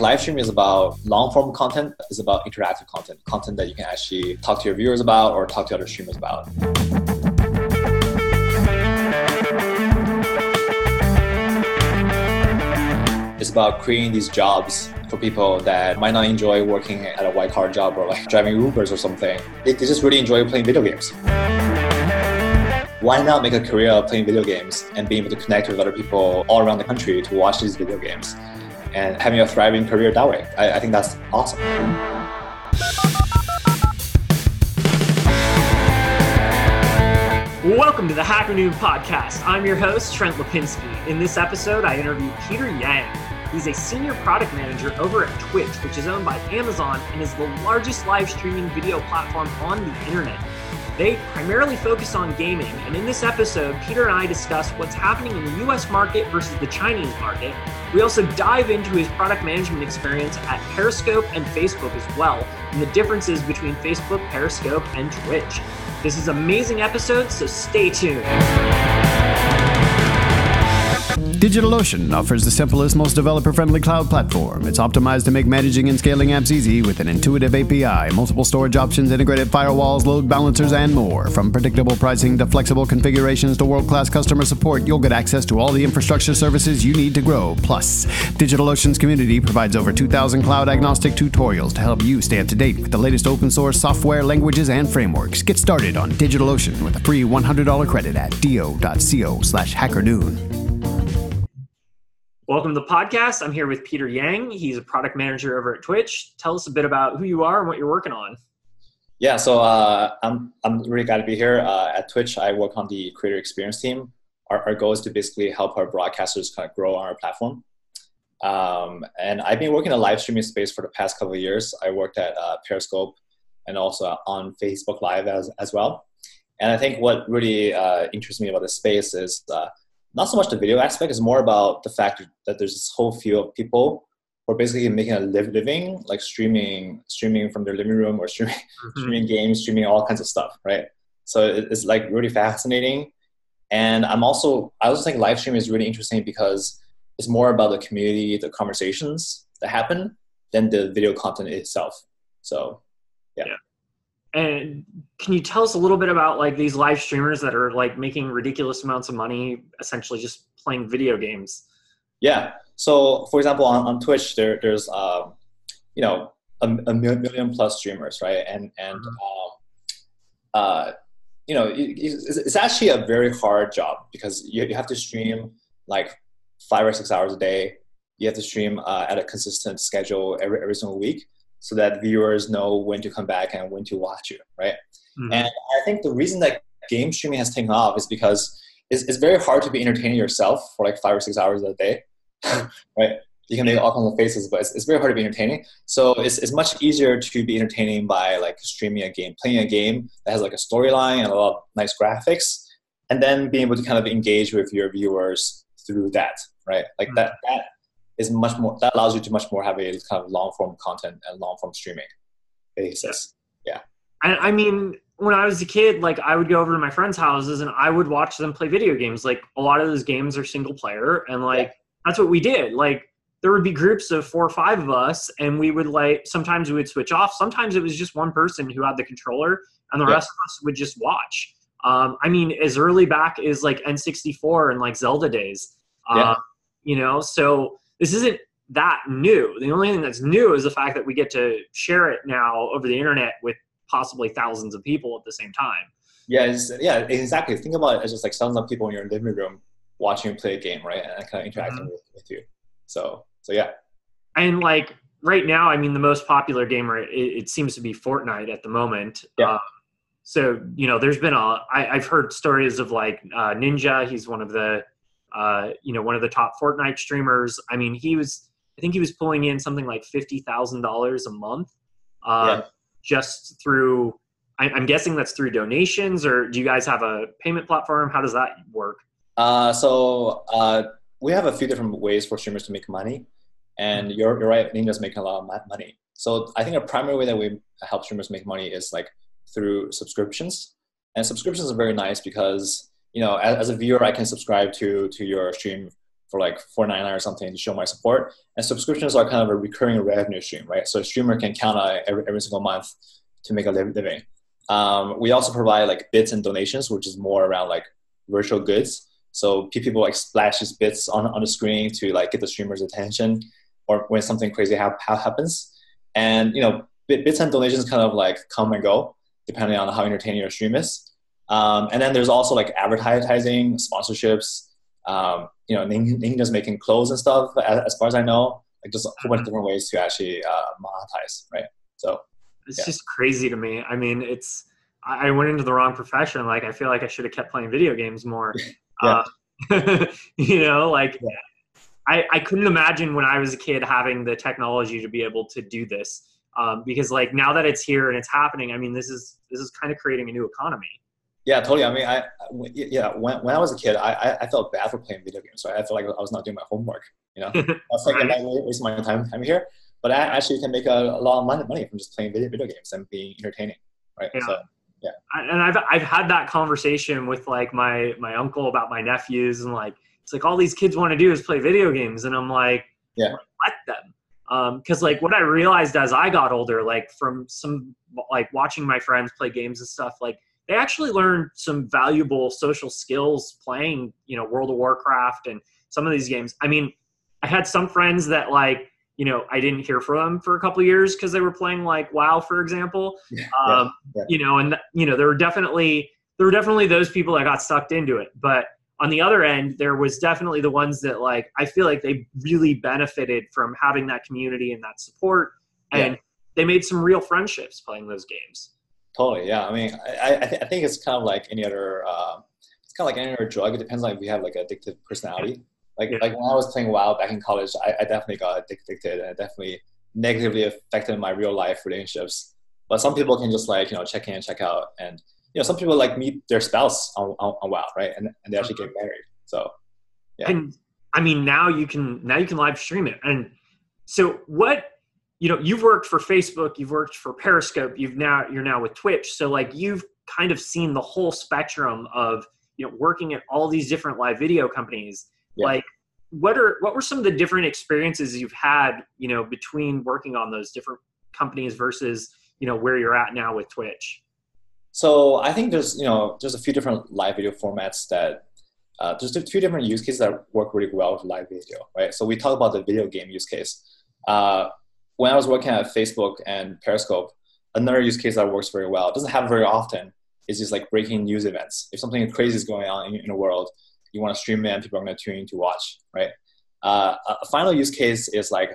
Live stream is about long form content, is about interactive content, content that you can actually talk to your viewers about or talk to other streamers about. It's about creating these jobs for people that might not enjoy working at a white collar job or like driving Ubers or something. They, they just really enjoy playing video games. Why not make a career of playing video games and being able to connect with other people all around the country to watch these video games and having a thriving career that way? I, I think that's awesome. Welcome to the Hacker Noon podcast. I'm your host, Trent Lapinski. In this episode, I interview Peter Yang. He's a senior product manager over at Twitch, which is owned by Amazon and is the largest live streaming video platform on the internet. They primarily focus on gaming, and in this episode, Peter and I discuss what's happening in the US market versus the Chinese market. We also dive into his product management experience at Periscope and Facebook as well, and the differences between Facebook, Periscope, and Twitch. This is an amazing episode, so stay tuned. DigitalOcean offers the simplest, most developer friendly cloud platform. It's optimized to make managing and scaling apps easy with an intuitive API, multiple storage options, integrated firewalls, load balancers, and more. From predictable pricing to flexible configurations to world class customer support, you'll get access to all the infrastructure services you need to grow. Plus, DigitalOcean's community provides over 2,000 cloud agnostic tutorials to help you stay up to date with the latest open source software, languages, and frameworks. Get started on DigitalOcean with a free $100 credit at do.co slash hackernoon. Welcome to the podcast. I'm here with Peter Yang. He's a product manager over at Twitch. Tell us a bit about who you are and what you're working on. Yeah, so uh, I'm, I'm really glad to be here. Uh, at Twitch, I work on the creator experience team. Our, our goal is to basically help our broadcasters kind of grow on our platform. Um, and I've been working in the live streaming space for the past couple of years. I worked at uh, Periscope and also on Facebook Live as, as well. And I think what really uh, interests me about this space is uh, not so much the video aspect is more about the fact that there's this whole field of people who are basically making a living like streaming streaming from their living room or streaming mm-hmm. streaming games streaming all kinds of stuff right so it's like really fascinating and i'm also i also think live streaming is really interesting because it's more about the community the conversations that happen than the video content itself so yeah. yeah and can you tell us a little bit about like these live streamers that are like making ridiculous amounts of money essentially just playing video games? Yeah. So for example on, on twitch there, there's um, you know a, a, million plus streamers right? And and mm-hmm. uh, uh, you know it, it's, it's, actually a very hard job because you, you have to stream like five or six hours a day. You have to stream uh, at a consistent schedule every, every single week so that viewers know when to come back and when to watch you, right? Mm-hmm. And I think the reason that game streaming has taken off is because it's, it's very hard to be entertaining yourself for like five or six hours a day, right? You can make all kinds of faces, but it's, it's very hard to be entertaining. So it's, it's much easier to be entertaining by like streaming a game, playing a game that has like a storyline and a lot of nice graphics, and then being able to kind of engage with your viewers through that, right? Like mm-hmm. that that is much more that allows you to much more have a kind of long form content and long form streaming basis. Yeah. yeah. I, I mean, when I was a kid, like I would go over to my friends' houses and I would watch them play video games. Like a lot of those games are single player, and like yeah. that's what we did. Like there would be groups of four or five of us, and we would like sometimes we would switch off. Sometimes it was just one person who had the controller, and the yeah. rest of us would just watch. Um, I mean, as early back as like N64 and like Zelda days. Uh, you know, so this isn't that new. The only thing that's new is the fact that we get to share it now over the internet with possibly thousands of people at the same time. Yeah, yeah, exactly. Think about it as just like thousands of people in your living room watching you play a game, right? And kind of interacting mm-hmm. with, with, you. So, so yeah. And like right now, I mean, the most popular gamer it, it seems to be Fortnite at the moment. Yeah. Um, so you know, there's been a I, I've heard stories of like uh, Ninja. He's one of the uh, you know, one of the top Fortnite streamers. I mean, he was, I think he was pulling in something like fifty thousand dollars a month, uh, yeah. just through. I, am guessing that's through donations, or do you guys have a payment platform? How does that work? Uh, so uh, we have a few different ways for streamers to make money, and mm-hmm. you're, you're right. Ninja's making a lot of money. So I think a primary way that we help streamers make money is like through subscriptions, and subscriptions are very nice because you know, as, as, a viewer, I can subscribe to to your stream for like four ninety nine or something to show my support. And subscriptions are kind of a recurring revenue stream, right? So a streamer can count on every, every single month to make a living. Um, we also provide like bits and donations, which is more around like virtual goods. So people like splash these bits on, on the screen to like get the streamer's attention or when something crazy ha- happens. And, you know, bits and donations kind of like come and go depending on how entertaining your stream is. Um, and then there's also like advertising, sponsorships, um, you know, Ninja's making clothes and stuff, as, as, far as I know, like just a whole bunch of different ways to actually uh, monetize, right? So it's yeah. just crazy to me. I mean, it's I went into the wrong profession. Like I feel like I should have kept playing video games more. uh, you know, like yeah. I, I couldn't imagine when I was a kid having the technology to be able to do this. Um, because like now that it's here and it's happening, I mean, this is this is kind of creating a new economy. Yeah, totally. I mean, I yeah, when, when I was a kid, I, I felt bad for playing video games. Right, I felt like I was not doing my homework. You know, I was like. I wasting my time time here. But I actually can make a, a lot of money, money from just playing video, video games and being entertaining. Right. Yeah. So, yeah. And I've I've had that conversation with like my my uncle about my nephews and like it's like all these kids want to do is play video games and I'm like yeah let them because um, like what I realized as I got older like from some like watching my friends play games and stuff like they actually learned some valuable social skills playing you know World of Warcraft and some of these games I mean I had some friends that like you know, I didn't hear from them for a couple years because they were playing like WoW, for example. Yeah, um, yeah. You know, and you know, there were definitely there were definitely those people that got sucked into it. But on the other end, there was definitely the ones that like I feel like they really benefited from having that community and that support, and yeah. they made some real friendships playing those games. Totally, yeah. I mean, I I, th- I think it's kind of like any other. Uh, it's kind of like any other drug. It depends on if you have like addictive personality. Like yeah. like when I was playing WoW back in college, I, I definitely got addicted and it definitely negatively affected my real life relationships. But some people can just like you know check in, check out, and you know some people like meet their spouse on, on, on WoW, right? And and they actually get married. So yeah. And I mean now you can now you can live stream it. And so what you know you've worked for Facebook, you've worked for Periscope, you've now you're now with Twitch. So like you've kind of seen the whole spectrum of you know working at all these different live video companies yeah. like what are what were some of the different experiences you've had you know between working on those different companies versus you know where you're at now with twitch so i think there's you know there's a few different live video formats that uh, there's a few different use cases that work really well with live video right so we talk about the video game use case uh, when i was working at facebook and periscope another use case that works very well it doesn't happen very often is just like breaking news events if something crazy is going on in, in the world you want to stream it and people are going to tune in to watch, right? Uh, a final use case is like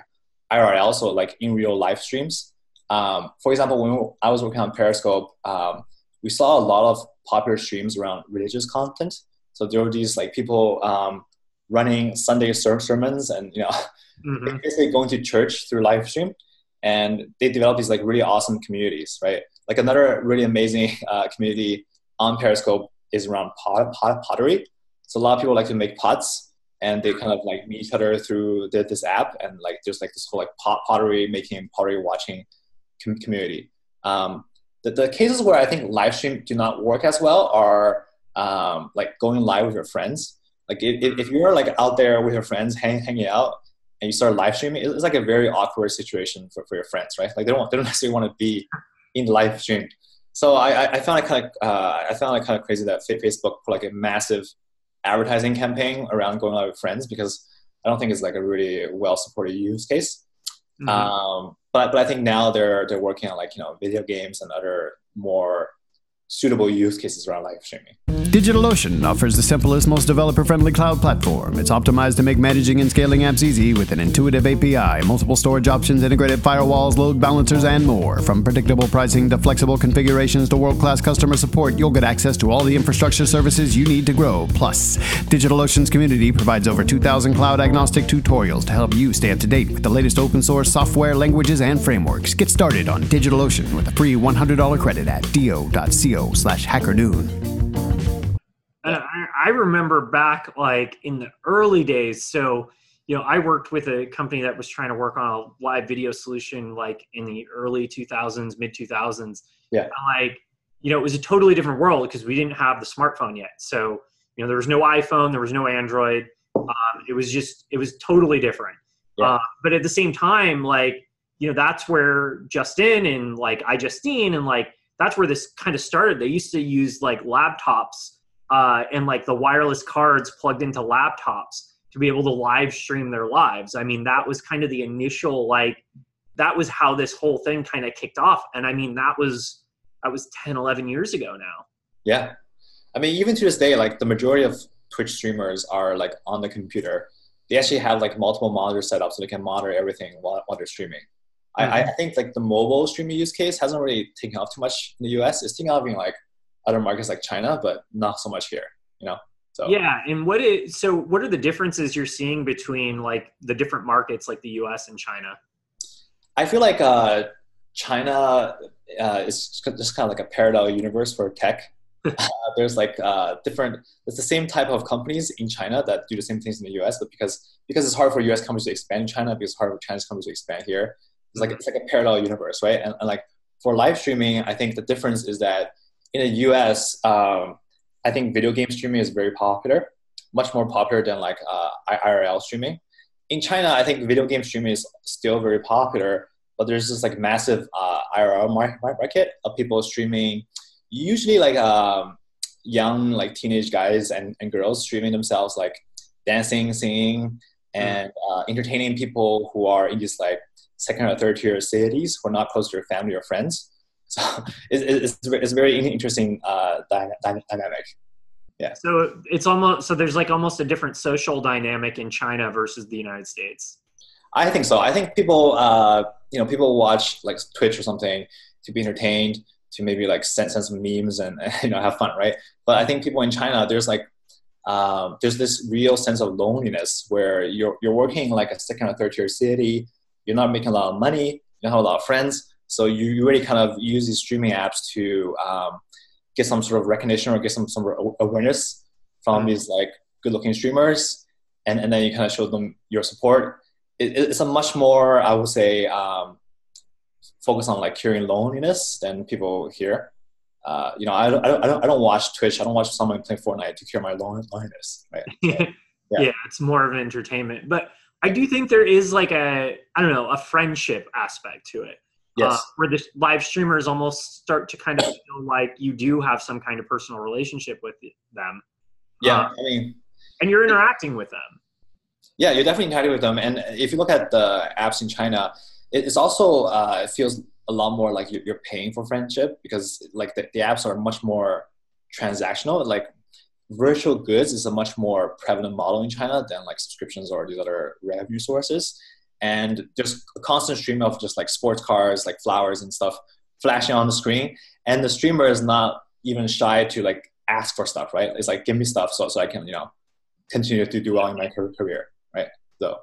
IRL, so like in real live streams. Um, for example, when I was working on Periscope, um, we saw a lot of popular streams around religious content. So there were these like people um, running Sunday sermons and you know mm-hmm. basically going to church through live stream, and they develop these like really awesome communities, right? Like another really amazing uh, community on Periscope is around pot, pot, pottery. So a lot of people like to make pots and they kind of like meet each other through the, this app and like there's like this whole like pot, pottery making pottery watching com- community um, the, the cases where i think live stream do not work as well are um, like going live with your friends like if, if you're like out there with your friends hang, hanging out and you start live streaming it's like a very awkward situation for, for your friends right like they don't they don't necessarily want to be in live stream so I, I found it kind of uh, I found it kind of crazy that Facebook put like a massive advertising campaign around going out with friends because I don't think it's like a really well supported use case. Mm-hmm. Um, but but I think now they're they're working on like you know video games and other more suitable use cases around live streaming. DigitalOcean offers the simplest, most developer friendly cloud platform. It's optimized to make managing and scaling apps easy with an intuitive API, multiple storage options, integrated firewalls, load balancers, and more. From predictable pricing to flexible configurations to world class customer support, you'll get access to all the infrastructure services you need to grow. Plus, DigitalOcean's community provides over 2,000 cloud agnostic tutorials to help you stay up to date with the latest open source software, languages, and frameworks. Get started on DigitalOcean with a free $100 credit at do.co slash hackernoon. And I, I remember back like in the early days. So, you know, I worked with a company that was trying to work on a live video solution like in the early 2000s, mid 2000s. Yeah. like, you know, it was a totally different world because we didn't have the smartphone yet. So, you know, there was no iPhone, there was no Android. Um, it was just it was totally different. Yeah. Uh, but at the same time, like you know, that's where Justin and like I iJustine and like that's where this kind of started. They used to use like laptops uh, and like the wireless cards plugged into laptops to be able to live stream their lives. I mean, that was kind of the initial like that was how this whole thing kind of kicked off. And I mean, that was that was 10, 11 years ago now. Yeah. I mean, even to this day, like the majority of Twitch streamers are like on the computer. They actually have like multiple monitors set up so they can monitor everything while, while they're streaming. Mm-hmm. I, I think like the mobile streaming use case hasn't really taken off too much in the US. It's taking off in like other markets like China, but not so much here, you know? So Yeah, and what is so what are the differences you're seeing between like the different markets like the US and China? I feel like uh, China uh, is just kind of like a parallel universe for tech. uh, there's like uh, different. It's the same type of companies in China that do the same things in the U.S. But because because it's hard for U.S. companies to expand in China, because it's hard for Chinese companies to expand here. It's like it's like a parallel universe, right? And, and like for live streaming, I think the difference is that in the U.S., um, I think video game streaming is very popular, much more popular than like uh, IRL streaming. In China, I think video game streaming is still very popular, but there's this like massive uh, IRL market of people streaming, usually like um, young like teenage guys and, and girls streaming themselves like dancing, singing, and uh, entertaining people who are in these like second or third tier cities who are not close to their family or friends. So it's, it's, it's a very interesting uh, dynamic. Yeah. So it's almost so there's like almost a different social dynamic in China versus the United States. I think so. I think people, uh, you know, people watch like Twitch or something to be entertained, to maybe like send, send some memes and you know have fun, right? But I think people in China, there's like um, there's this real sense of loneliness where you're you're working in like a second or third tier city, you're not making a lot of money, you don't have a lot of friends, so you, you really kind of use these streaming apps to um, get some sort of recognition or get some some awareness from mm-hmm. these like good looking streamers, and and then you kind of show them your support it, it's a much more, I would say, um, focus on like curing loneliness than people here. Uh, you know, I don't, I don't, I don't watch Twitch. I don't watch someone playing Fortnite to cure my loneliness. Right? So, yeah. yeah, it's more of an entertainment. But I do think there is like a, I don't know, a friendship aspect to it. Uh, yes. Uh, where the live streamers almost start to kind of feel like you do have some kind of personal relationship with them. Yeah, uh, I mean, and you're interacting with them. Yeah, you're definitely interacting with them. And if you look at the apps in China, it's also uh, it feels a lot more like you're paying for friendship because like the, the apps are much more transactional. Like virtual goods is a much more prevalent model in China than like subscriptions or these other revenue sources. And there's a constant stream of just like sports cars, like flowers and stuff flashing on the screen. And the streamer is not even shy to like ask for stuff, right? It's like, give me stuff so, so I can, you know, continue to do well in my career right? So.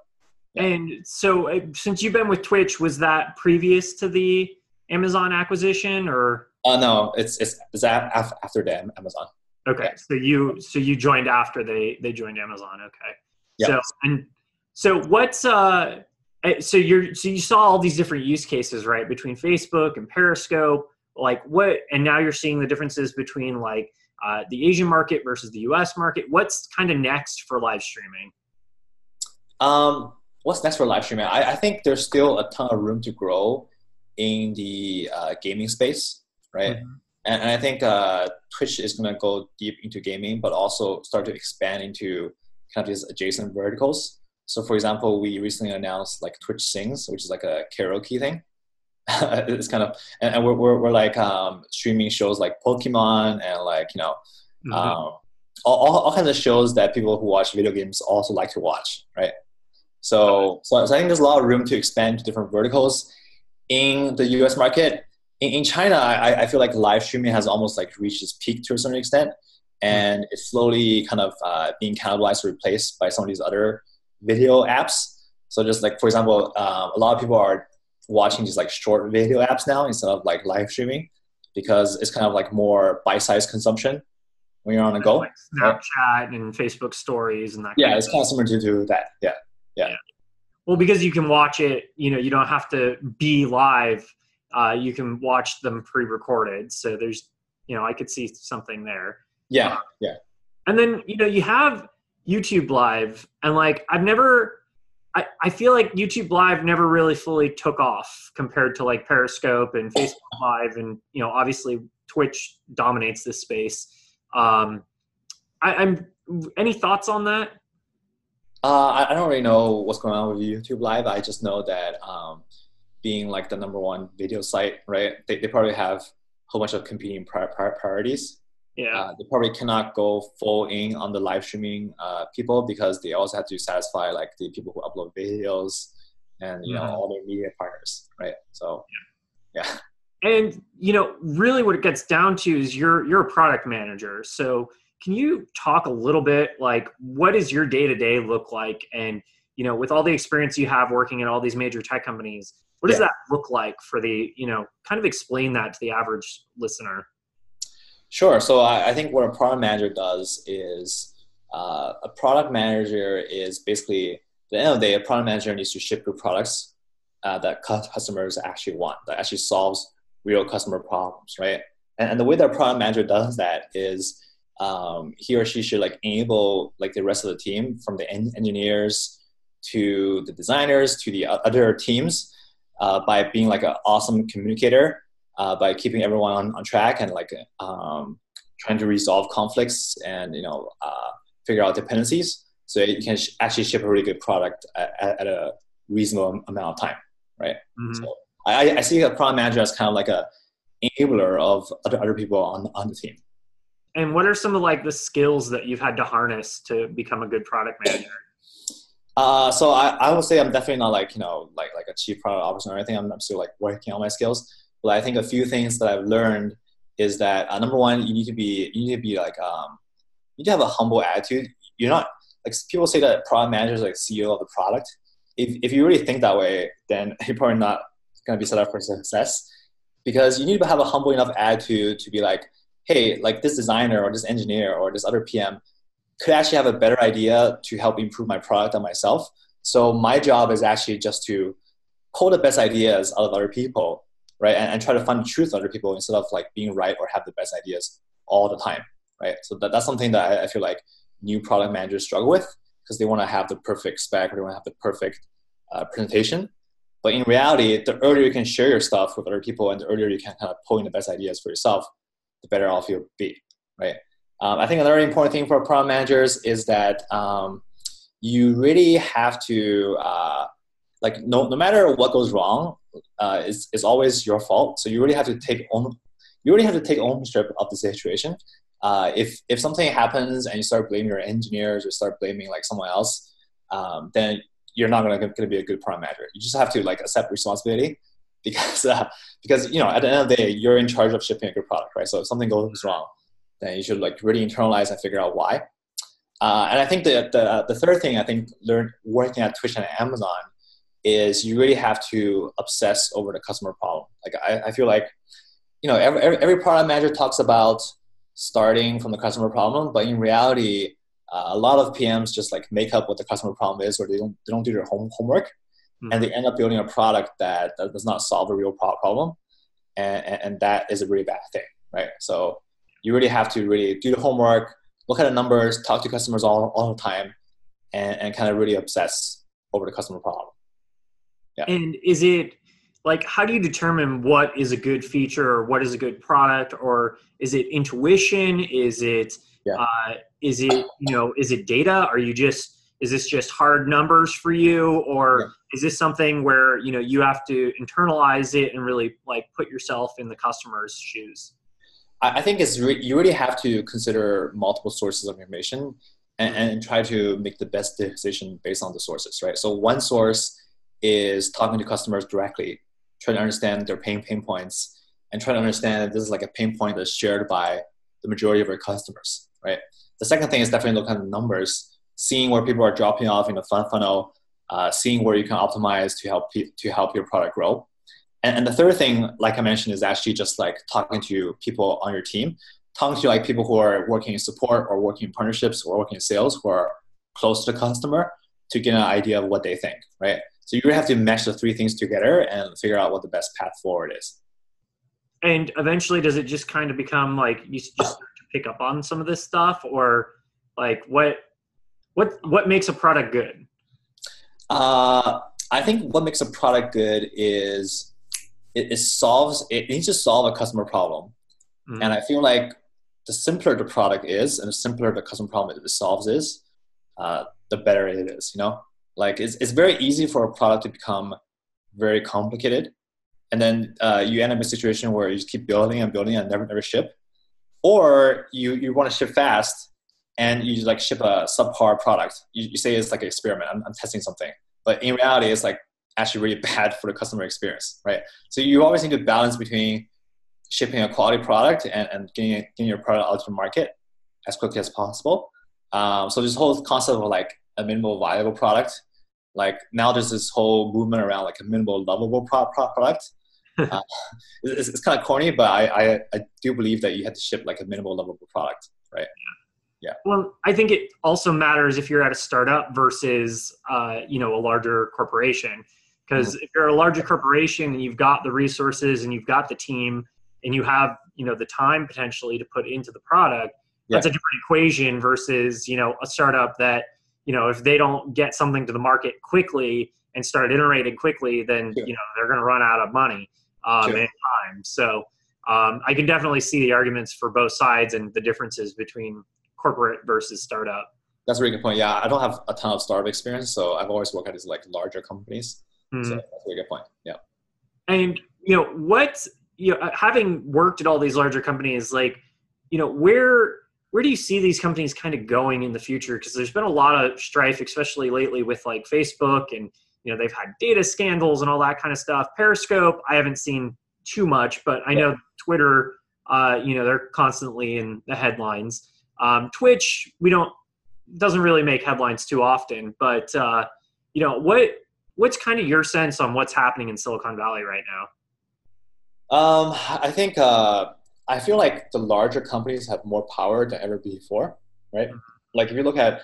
Yeah. And so, uh, since you've been with Twitch, was that previous to the Amazon acquisition, or? Uh, no, it's it's, it's after the Amazon. Okay, yeah. so you so you joined after they they joined Amazon. Okay, yeah. so and so what's uh eh, so you're so you saw all these different use cases right between Facebook and Periscope, like what, and now you're seeing the differences between like uh, the Asian market versus the U.S. market. What's kind of next for live streaming? Um, what's next for live streaming? I, I, think there's still a ton of room to grow in the uh, gaming space, right? Mm-hmm. And, and, I think uh, Twitch is going to go deep into gaming, but also start to expand into kind of these adjacent verticals. So, for example, we recently announced like Twitch Sings, which is like a karaoke thing. it's kind of, and, and we're, we're, we're, like um, streaming shows like Pokemon and like, you know, mm-hmm. um, all, all kinds of shows that people who watch video games also like to watch, right? So, so, so I think there's a lot of room to expand to different verticals in the US market. In, in China, I, I feel like live streaming has almost like reached its peak to a certain extent, and it's slowly kind of uh, being cannibalized or replaced by some of these other video apps. So just like for example, um, a lot of people are watching these like short video apps now instead of like live streaming because it's kind of like more bite-sized consumption when you're on a go. Like Snapchat and Facebook stories and that. Yeah, it's kind of similar to, to that. Yeah yeah. yeah. Well, because you can watch it, you know, you don't have to be live. Uh, you can watch them pre-recorded. So there's, you know, I could see something there. Yeah, uh, yeah. And then you know you have YouTube Live, and like I've never. I, I feel like YouTube Live never really fully took off compared to like Periscope and Facebook Live, and you know, obviously Twitch dominates this space. Um, I, I'm any thoughts on that? Uh, I, I don't really know what's going on with YouTube Live. I just know that um, being like the number one video site, right? They, they probably have a whole bunch of competing pri- pri- priorities. Yeah. Uh, they probably cannot go full in on the live streaming uh, people because they also have to satisfy like the people who upload videos and you know Mhm. all their media partners, right? So yeah. and you know really what it gets down to is you're you're a product manager so can you talk a little bit like what does your day to day look like and you know with all the experience you have working at all these major tech companies what does Yeah. that look like for the you know kind of explain that to the average listener Sure. So I, I think what a product manager does is uh, a product manager is basically at the end of the day, a product manager needs to ship good products uh, that customers actually want, that actually solves real customer problems, right? And, and the way that a product manager does that is um, he or she should like enable like the rest of the team, from the en- engineers to the designers to the other teams, uh, by being like an awesome communicator uh, by keeping everyone on, on track and like um, trying to resolve conflicts and you know uh, figure out dependencies. So you can sh- actually ship a really good product at, at a reasonable amount of time right? Mhm. so I, I see a product manager as kind of like a enabler of other, other people on, on the team. And what are some of like the skills that you've had to harness to become a good product manager Uh, so I, I would say I'm definitely not like you know like like a chief product officer or anything. I'm, I'm still like working on my skills. But I think a few things that I've learned is that uh, number one, you need to be you need to be like um, you need to have a humble attitude. You're not like people say that product manager is like CEO of the product. If if you really think that way, then you're probably not going to be set up for success because you need to have a humble enough attitude to be like, hey, like this designer or this engineer or this other PM could actually have a better idea to help improve my product and myself. So my job is actually just to pull the best ideas out of other people, right? And, and try to find the truth in other people instead of like being right or have the best ideas all the time, right? So that, that's something that I, I feel like new product managers struggle with because they want to have the perfect spec or they want to have the perfect uh, presentation. But in reality, the earlier you can share your stuff with other people and the earlier you can kind of pull in the best ideas for yourself, the better off you'll be, right? Um, I think another important thing for product managers is that um, you really have to uh, like no, no matter what goes wrong, uh, it's, it's always your fault. So you really have to take own, you really have to take ownership of the situation. Uh, if if something happens and you start blaming your engineers or start blaming like someone else, um, then you're not gonna, gonna be a good product manager. You just have to like accept responsibility because uh, because you know at the end of the day you're in charge of shipping a good product, right? So if something goes wrong, then you should like really internalize and figure out why. Uh, and I think the, the the third thing I think learn working at Twitch and Amazon is you really have to obsess over the customer problem. Like I, I feel like you know every, every every product manager talks about starting from the customer problem, but in reality, uh, a lot of PMs just like make up what the customer problem is, or they don't they don't do their home homework, Mhm. and they end up building a product that, that does not solve a real problem, and, and and that is a really bad thing, right? So you really have to really do the homework, look at the numbers, talk to customers all, all the time, and, and kind of really obsess over the customer problem. Yeah. and is it like how do you determine what is a good feature or what is a good product or is it intuition is it Yeah. uh, is it you know is it data are you just is this just hard numbers for you or Yeah. is this something where you know you have to internalize it and really like put yourself in the customer's shoes I, think it's re- you really have to consider multiple sources of information and, and try to make the best decision based on the sources, right? So one source is talking to customers directly, trying to understand their pain pain points, and trying to understand that this is like a pain point that's shared by the majority of your customers, right? The second thing is definitely looking at the numbers, seeing where people are dropping off in the fun funnel, uh, seeing where you can optimize to help pe- to help your product grow. And, and the third thing, like I mentioned, is actually just like talking to people on your team, talking to like people who are working in support or working in partnerships or working in sales who are close to the customer to get an idea of what they think, right? So you really have to mesh the three things together and figure out what the best path forward is. and eventually does it just kind of become like you just start to pick up on some of this stuff or like what what what makes a product good? Uh, I think what makes a product good is it, it solves it needs to solve a customer problem, mm-hmm. and I feel like the simpler the product is and the simpler the customer problem it solves is, uh, the better it is. You know, like it's it's very easy for a product to become very complicated, and then uh, you end up in a situation where you just keep building and building and never never ship, or you you want to ship fast and you just like ship a subpar product. You, you say it's like an experiment. I'm, I'm testing something, but in reality, it's like actually really bad for the customer experience, right? So you always need to balance between shipping a quality product and, and getting, getting your product out to the market as quickly as possible. Um, so this whole concept of like a minimal viable product, like now there's this whole movement around like a minimal lovable pro- pro- product. uh, it's, it's kind of corny, but I, I, I do believe that you have to ship like a minimal lovable product, right? Yeah. Well, I think it also matters if you're at a startup versus, uh, you know, a larger corporation. Because mm-hmm. if you're a larger corporation and you've got the resources and you've got the team and you have, you know, the time potentially to put into the product, yeah. that's a different equation versus, you know, a startup that, you know, if they don't get something to the market quickly and start iterating quickly, then, sure. you know, they're going to run out of money um, sure. and time. So um, I can definitely see the arguments for both sides and the differences between corporate versus startup. That's a really good point. Yeah, I don't have a ton of startup experience, so I've always worked at these like larger companies. Mm-hmm. So that's a really good point. Yeah. And you know what? You know, having worked at all these larger companies, like you know where where do you see these companies kind of going in the future? Because there's been a lot of strife, especially lately with like Facebook, and you know they've had data scandals and all that kind of stuff. Periscope, I haven't seen too much, but I know Twitter, uh, you know, they're constantly in the headlines. Um, Twitch, we don't doesn't really make headlines too often, but uh, you know what what's kind of your sense on what's happening in Silicon Valley right now? Um, I think uh, I feel like the larger companies have more power than ever before, right? Mm-hmm. Like if you look at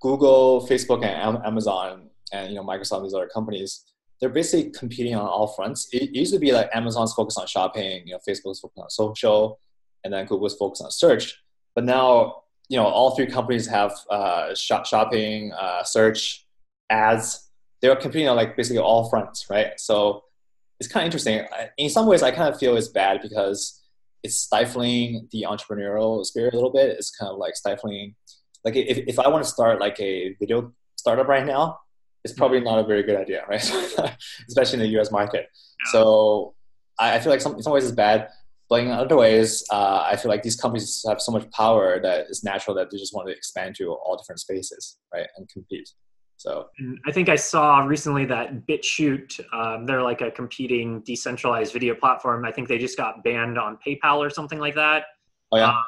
Google, Facebook, and Amazon, and you know Microsoft, these other companies, they're basically competing on all fronts. It used to be like Amazon's focused on shopping, you know, Facebook's focused on social, and then Google's focused on search. But now, you know, all three companies have uh, shop, shopping, uh, search, ads. They're competing on like basically all fronts, right? So it's kind of interesting. In some ways, I kind of feel it's bad because it's stifling the entrepreneurial spirit a little bit. It's kind of like stifling. Like if, if I want to start like a video startup right now, it's probably not a very good idea, right? Especially in the U.S. market. So I, I feel like some, in some ways it's bad. But in other ways, uh, I feel like these companies have so much power that it's natural that they just want to expand to all different spaces, right, and compete. So I think I saw recently that BitChute, um, they're like a competing decentralized video platform. I think they just got banned on PayPal or something like that. Oh yeah. Uh,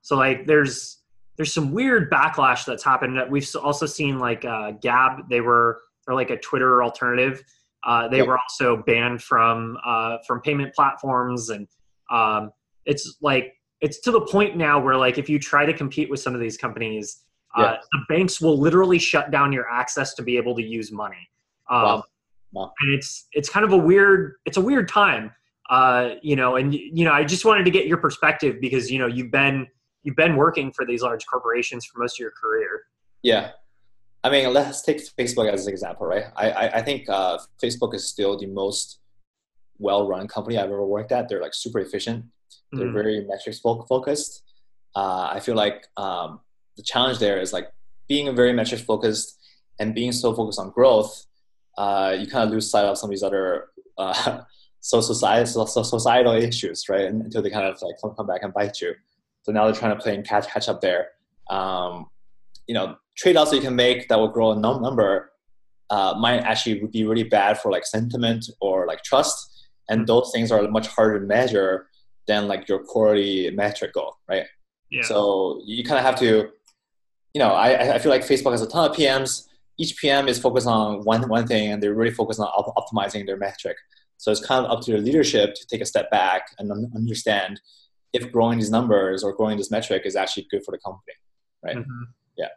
so like, there's there's some weird backlash that's happened. We've also seen like uh, Gab. They were they're like a Twitter alternative. Uh, they were also banned from uh, from payment platforms and um, it's like it's to the point now where like if you try to compete with some of these companies, uh, the banks will literally shut down your access to be able to use money. Um, wow. Wow. And it's it's kind of a weird it's a weird time, uh, you know. And you know, I just wanted to get your perspective because you know you've been you've been working for these large corporations for most of your career. Yeah, I mean, let's take Facebook as an example, right? I I, I think uh, Facebook is still the most well-run company I've ever worked at. They're like super efficient. They're mm. very metrics focused. Uh, I feel like um, the challenge there is like being very metric focused and being so focused on growth. Uh, you kind of lose sight of some of these other uh, so societal, so societal issues, right? Until they kind of like come, come back and bite you. So now they're trying to play and catch catch up there. Um, you know, trade-offs that you can make that will grow a number uh, might actually be really bad for like sentiment or like trust and those things are much harder to measure than like your quality metric goal, right? Yeah. So you kind of have to, you know, I, I feel like Facebook has a ton of PMs. Each PM is focused on one one thing, and they're really focused on op- optimizing their metric. So it's kind of up to the leadership to take a step back and understand if growing these numbers or growing this metric is actually good for the company, right? Mm-hmm. Yeah.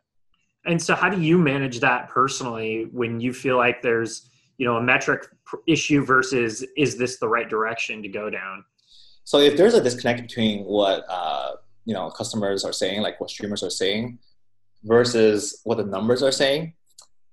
And so, how do you manage that personally when you feel like there's you know a metric issue versus is this the right direction to go down so if there's a disconnect between what uh, you know customers are saying like what streamers are saying versus what the numbers are saying,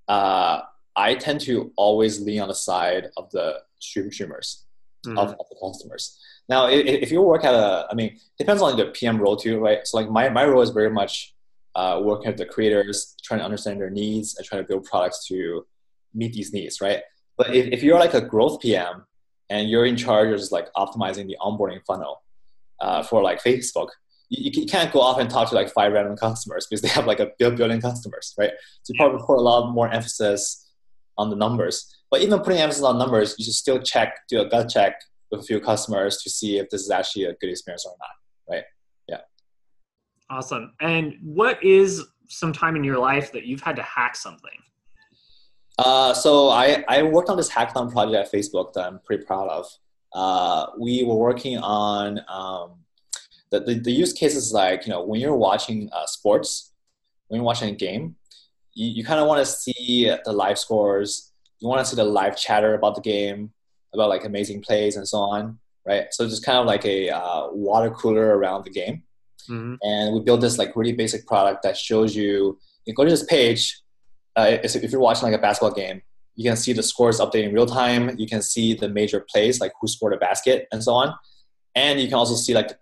uh, I tend to always lean on the side of the stream streamers, mm-hmm. of, of, the customers. Now, if, if, you work at a, I mean, depends on the PM role too, right? So like my, my role is very much uh, working with the creators, trying to understand their needs and trying to build products to meet these needs, right? But if, if you're like a growth PM and you're in charge of just like optimizing the onboarding funnel uh, for like Facebook, you, can't go off and talk to like five random customers because they have like a billion customers, right? So you probably put a lot more emphasis on the numbers. But even putting emphasis on numbers, you should still check, do a gut check with a few customers to see if this is actually a good experience or not, right? Yeah. Awesome. And what is some time in your life that you've had to hack something? Uh, so I, I worked on this hackathon project at Facebook that I'm pretty proud of. Uh, we were working on um, the, the, the, use cases like, you know, when you're watching uh, sports, when you're watching a game, you, you kind of want to see the live scores. You want to see the live chatter about the game, about like amazing plays and so on, right? So just kind of like a uh, water cooler around the game. Mm-hmm. And we built this like really basic product that shows you, you go to this page, uh, if you're watching like a basketball game, you can see the scores updating real time. You can see the major plays, like who scored a basket and so on. And you can also see like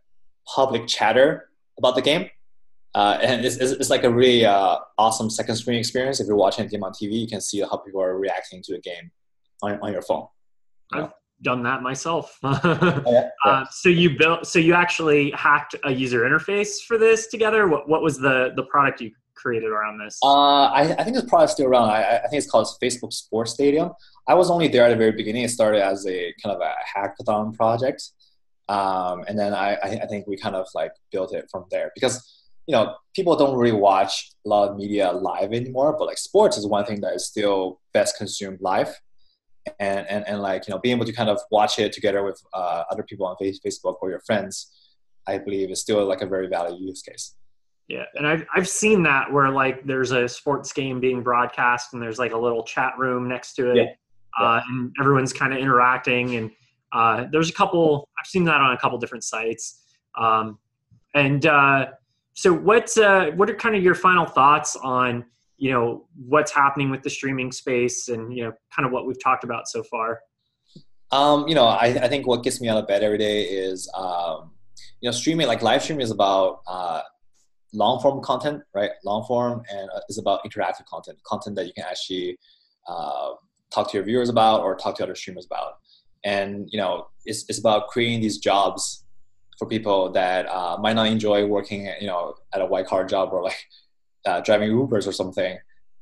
public chatter about the game. Uh, and it's, it's, it's, like a really uh, awesome second screen experience. If you're watching a game on TV, you can see how people are reacting to a game on, on your phone. I've done that myself. oh, yeah. uh, so you built, so you actually hacked a user interface for this together. What what was the the product you created around this? Uh, I, I think this product still around. I, I think it's called Facebook Sports Stadium. I was only there at the very beginning. It started as a kind of a hackathon project. Um, and then I, I think we kind of like built it from there. Because you know people don't really watch a lot of media live anymore but like sports is one thing that is still best consumed live. And and, and like you know being able to kind of watch it together with uh, other people on facebook or your friends i believe is still like a very valid use case. Yeah. And I've, I've seen that where like there's a sports game being broadcast and there's like a little chat room next to it yeah. Uh, and everyone's kind of interacting and uh, there's a couple. I've seen that on a couple different sites. Um, and uh, so, what's uh, what are kind of your final thoughts on you know what's happening with the streaming space and you know kind of what we've talked about so far? Um, you know, I, I think what gets me out of bed every day is um, you know streaming. Like live streaming is about uh, long form content, right? Long form and uh, is about interactive content, content that you can actually uh, talk to your viewers about or talk to other streamers about and you know it's, it's about creating these jobs for people that uh, might not enjoy working you know at a white collar job or like uh, driving ubers or something.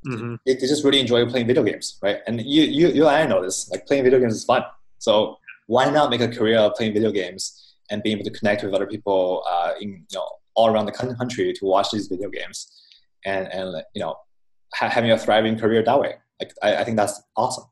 Mm-hmm. they, they, just really enjoy playing video games right? And you you you and i know this. Like playing video games is fun. So why not make a career of playing video games and being able to connect with other people uh, in you know all around the country to watch these video games and and you know ha- having a thriving career that way? Like I, I think that's awesome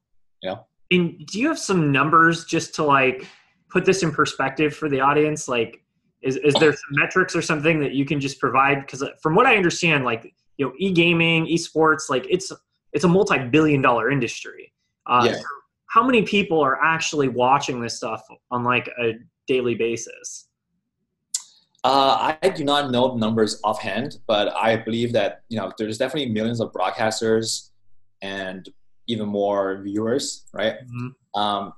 you know and do you have some numbers just to like put this in perspective for the audience? Like, is, is there some metrics or something that you can just provide? Because uh, from what I understand, like you know, e-gaming, esports, like it's it's a multi-billion dollar industry. Uh, yeah. how many people are actually watching this stuff on like a daily basis? Uh, I do not know the numbers offhand, but I believe that you know there's definitely millions of broadcasters and even more viewers, right? Mm-hmm. Um,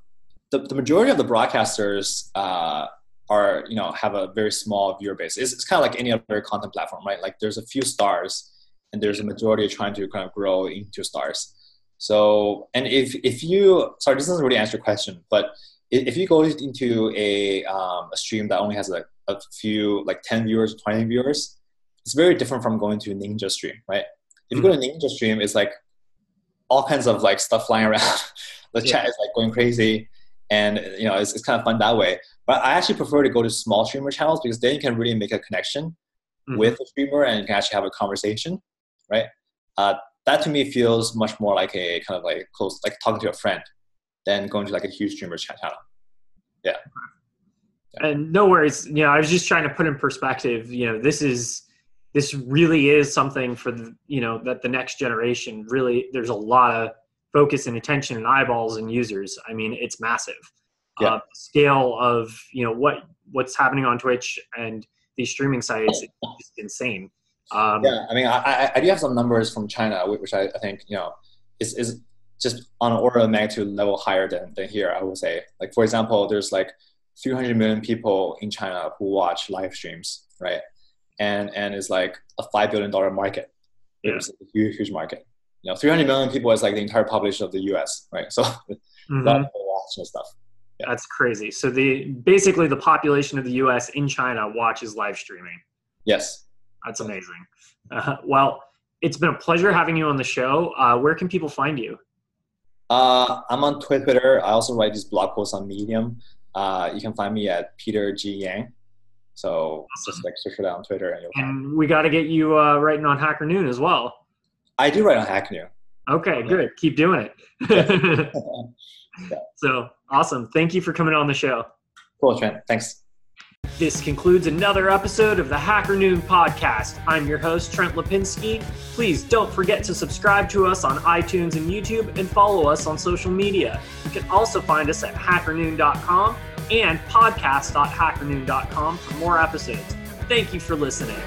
the, the majority of the broadcasters uh, are, you know, have a very small viewer base. It's, it's kind of like any other content platform, right? Like there's a few stars, and there's a majority trying to kind of grow into stars. So, and if if you sorry, this doesn't really answer your question, but if you go into a, um, a stream that only has like a few, like 10 viewers, 20 viewers, it's very different from going to a ninja stream, right? If you go to a ninja stream, it's like all kinds of like stuff flying around. the yeah. chat is like going crazy, and you know it's, it's kind of fun that way. But I actually prefer to go to small streamer channels because then you can really make a connection mm-hmm. with the streamer and you can actually have a conversation, right? Uh, that to me feels much more like a kind of like close, like talking to a friend, than going to like a huge streamer channel. Yeah. yeah. And no worries. You know, I was just trying to put in perspective. You know, this is this really is something for the you know that the next generation really there's a lot of focus and attention and eyeballs and users i mean it's massive yeah. uh, scale of you know what what's happening on twitch and these streaming sites is insane Um, yeah, I mean, I, I, I do have some numbers from China, which I, I think you know is is just on an order of magnitude level higher than, than here. I would say, like for example, there's like 300 million people in China who watch live streams, right? And and it's like a five billion dollar market. Yeah. It's a huge huge market. You know, 300 million people is like the entire population of the U.S., right? So mhm. of people watch and stuff. That's crazy. So the basically the population of the U.S. in China watches live streaming. Yes. That's amazing. Uh, well, it's been a pleasure having you on the show. Uh, where can people find you? Uh, I'm on Twitter. I also write these blog posts on Medium. Uh, you can find me at Peter G Yang. So just like search it out on Twitter and you'll. And we got to get you uh, writing on Hacker Noon as well. I do write on Hacker Noon. Okay, good. Keep doing it. so awesome. Thank you for coming on the show. cool, Trent. Thanks. This concludes another episode of the Hacker Noon podcast. I'm your host, Trent Lapinski. Please don't forget to subscribe to us on iTunes and YouTube and follow us on social media. You can also find us at hackernoon.com and podcast.hackernoon.com for more episodes. Thank you for listening.